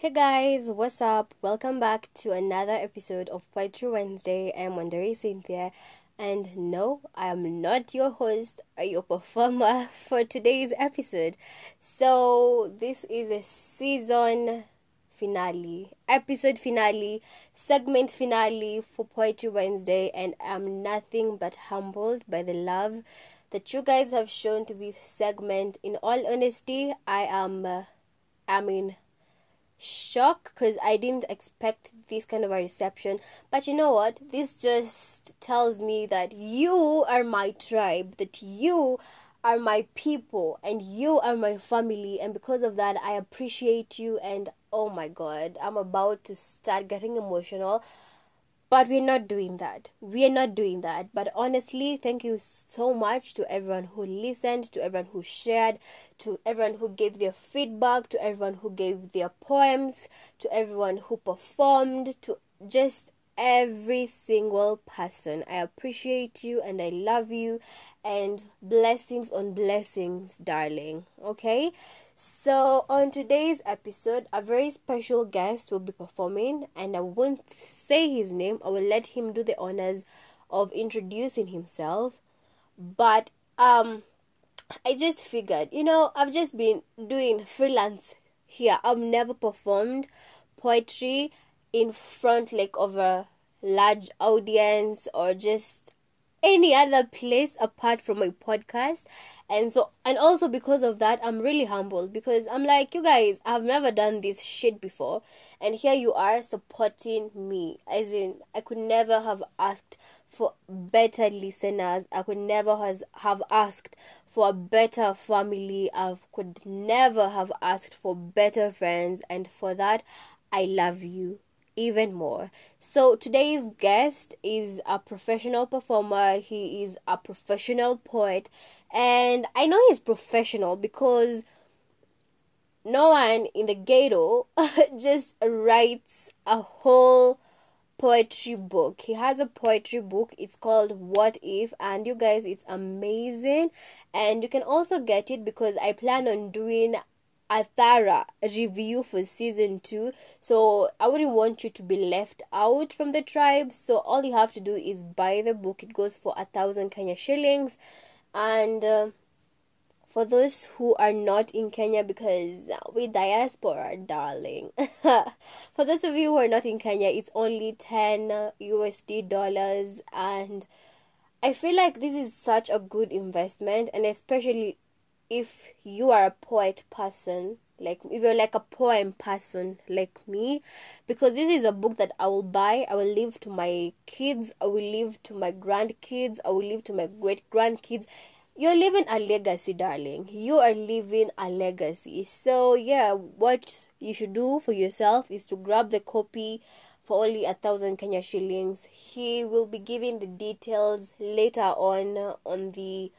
Hey guys, what's up? Welcome back to another episode of Poetry Wednesday. I'm Wanderi Cynthia, and no, I am not your host or your performer for today's episode. So, this is a season finale, episode finale, segment finale for Poetry Wednesday, and I'm nothing but humbled by the love that you guys have shown to this segment. In all honesty, I am, uh, I mean, shock because I didn't expect this kind of a reception. But you know what? This just tells me that you are my tribe, that you are my people, and you are my family. And because of that, I appreciate you. And oh my god, I'm about to start getting emotional. But we're not doing that. We're not doing that. But honestly, thank you so much to everyone who listened, to everyone who shared, to everyone who gave their feedback, to everyone who gave their poems, to everyone who performed, to just every single person. I appreciate you and I love you and blessings on blessings, darling. Okay? So, on today's episode, a very special guest will be performing, and I won't say his name, I will let him do the honors of introducing himself. But, um, I just figured, you know, I've just been doing freelance here, I've never performed poetry in front like of a large audience or just any other place apart from my podcast. And so and also because of that i'm really humbled because i'm like you guys i've never done this shit before. And here you are supporting me. As in i could never have asked for better listeners. I could never has have asked for a better family. I could never have asked for better friends. And for that i love you even more. So today's guest is a professional performer, he is a professional poet, and I know he's professional because no one in the ghetto just writes a whole poetry book. He has a poetry book. It's called What If and you guys it's amazing and you can also get it because I plan on doing a thorough review for season two. So I wouldn't want you to be left out from the tribe. So all you have to do is buy the book. It goes for a thousand Kenya shillings, and uh, for those who are not in Kenya, because we diaspora, darling. for those of you who are not in Kenya, it's only ten USD dollars, and I feel like this is such a good investment, and especially if you are a poet person like if you're like a poem person like me because this is a book that i will buy i will leave to my kids i will leave to my grandkids i will leave to my great grandkids you're leaving a legacy darling. You are leaving a legacy. So yeah what you should do for yourself is to grab the copy for only a thousand kenya shillings. He will be giving the details later on uh, on the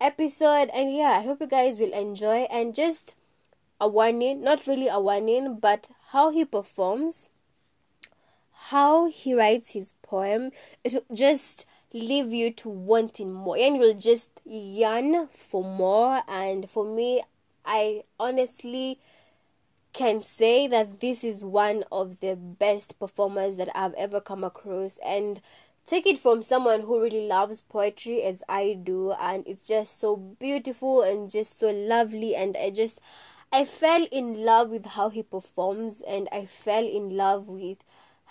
episode and yeah i hope you guys will enjoy. And just a warning not really a warning but how he performs how he writes his poem it will just leave you to wanting more. And you'll just yearn for more. And for me i honestly can say that this is one of the best performers that i've ever come across. And take it from someone who really loves poetry as I do and it's just so beautiful and just so lovely and I just I fell in love with how he performs and I fell in love with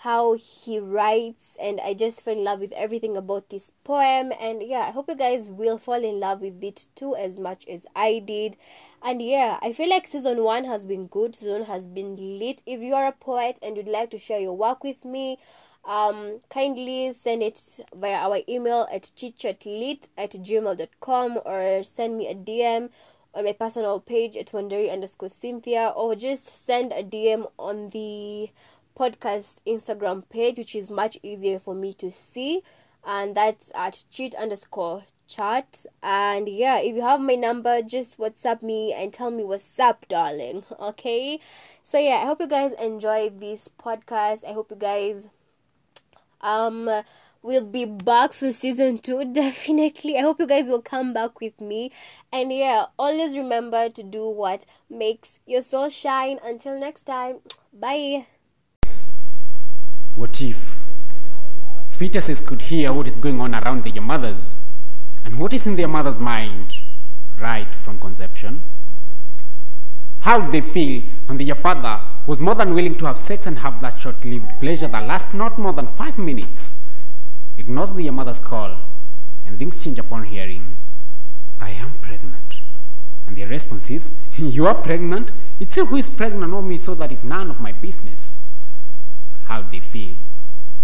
how he writes and I just fell in love with everything about this poem. And yeah I hope you guys will fall in love with it too as much as I did. And yeah I feel like season 1 has been good season has been lit. If you are a poet and you'd like to share your work with me um, kindly send it via our email at chitchatlit at gmail.com or send me a DM on my personal page at wanderi underscore Cynthia or just send a DM on the podcast Instagram page, which is much easier for me to see. And that's at chit underscore chat. And yeah, if you have my number, just WhatsApp me and tell me what's up, darling. Okay. So yeah, I hope you guys enjoy this podcast. I hope you guys um we'll be back for season two, definitely. I hope you guys will come back with me. And yeah, always remember to do what makes your soul shine. Until next time, bye. What if fetuses could hear what is going on around their mothers and what is in their mother's mind right from conception? How they feel when their father was more than willing to have sex and have that short lived pleasure that lasts not more than five minutes, ignores their mother's call, and things change upon hearing, I am pregnant. And their response is, You are pregnant? It's you who is pregnant, not me, so that is none of my business. How they feel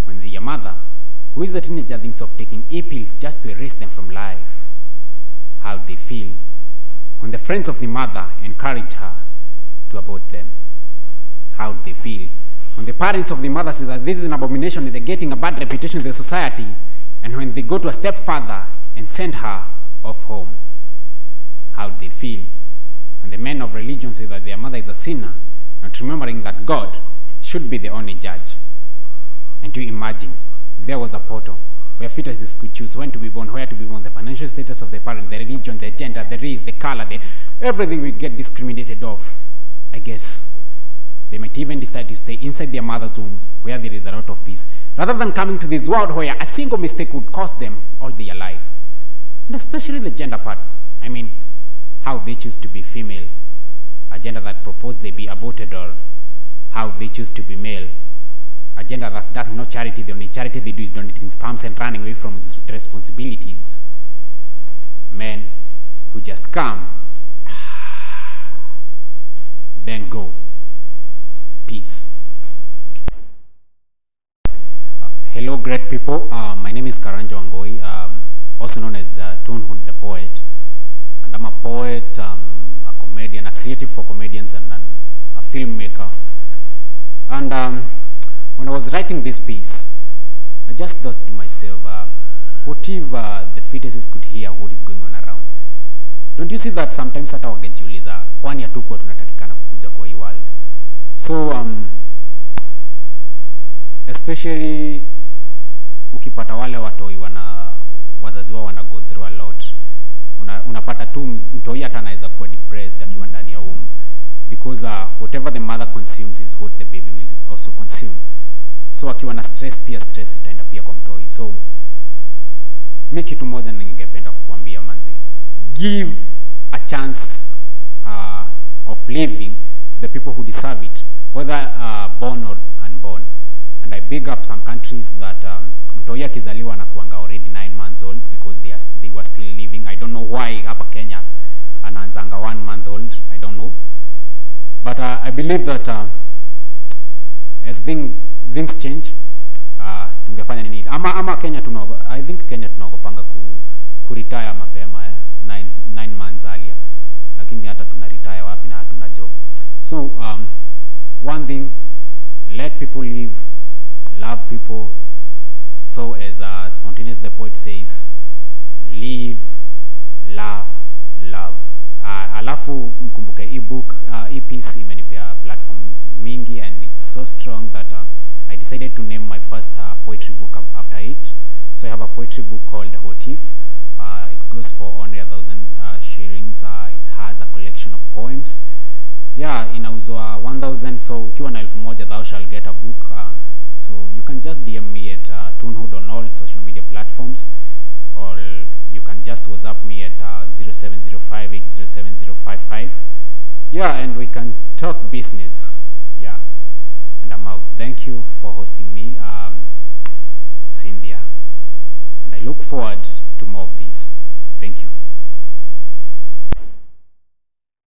when their mother, who is a teenager, thinks of taking e pills just to erase them from life? How they feel when the friends of the mother encourage her to abort them? How they feel when the parents of the mother say that this is an abomination and they're getting a bad reputation in the society, and when they go to a stepfather and send her off home? How they feel And the men of religion say that their mother is a sinner, not remembering that God should be the only judge? And to imagine there was a portal where fetuses could choose when to be born, where to be born, the financial status of the parent, the religion, the gender, the race, the color, the, everything will get discriminated off. I guess they might even decide to stay inside their mother's womb where there is a lot of peace, rather than coming to this world where a single mistake would cost them all their life. And especially the gender part. I mean, how they choose to be female, a gender that proposed they be aborted, or how they choose to be male, a gender that does no charity, the only charity they do is donating sperms and running away from its responsibilities. Men who just come, then go. Hello, great people. Uh, my name is Karanjo Angoi, um, also known as uh, Tunhun the Poet. And I'm a poet, um, a comedian, a creative for comedians, and, and a filmmaker. And um, when I was writing this piece, I just thought to myself, uh, what if uh, the fetuses could hear what is going on around? Don't you see that sometimes hata wangejiuliza kwani hatukuwa tunatakikana kukuja kwa world? So um, especially ukipata wale watoi wana wazazi wao wana go through a lot. Una, unapata tu mtoi hata anaweza kuwa depressed akiwa ndani ya womb. Because uh, whatever the mother consumes is what the baby will also consume. So akiwa na stress pia stress itaenda pia kwa mtoi. So mi kitu moja ningependa kukuambia manzi give a chance uh, of living to the people who deserve it whether uh, born or big up some countries that um, mtoi akizaliwa anakuanga already 9 months old because they, are, they were still living. I don't know why hapa kenya anaanzanga 1 month old. I don't know. But uh, i believe that uh, as thing, things change uh, tungefanya nini? Ama ama Kenya tunaogo, I think Kenya tunaogopanga ku, ku retire mapema eh? months earlier. Lakini hata tuna retire wapi na hatuna job. So um, one thing let people live love people so as uh, spontaneous the poet says live laugh love uh, alafu mkumbuke ebook uh, epiece imenipea platforms mingi and it's so strong that uh, I decided to name my first uh, poetry book after it. So I have a poetry book called Hotif. Uh, it goes for only a thousand uh, shillings. Uh, it has a collection of poems. Yeah, inauzwa 1000 so ukiwa na elfu moja thou shall get platforms or you can just WhatsApp me at uh, 0705807055. Yeah, and we can talk business. Yeah. And I'm out. Thank you for hosting me, um, Cynthia. And I look forward to more of this.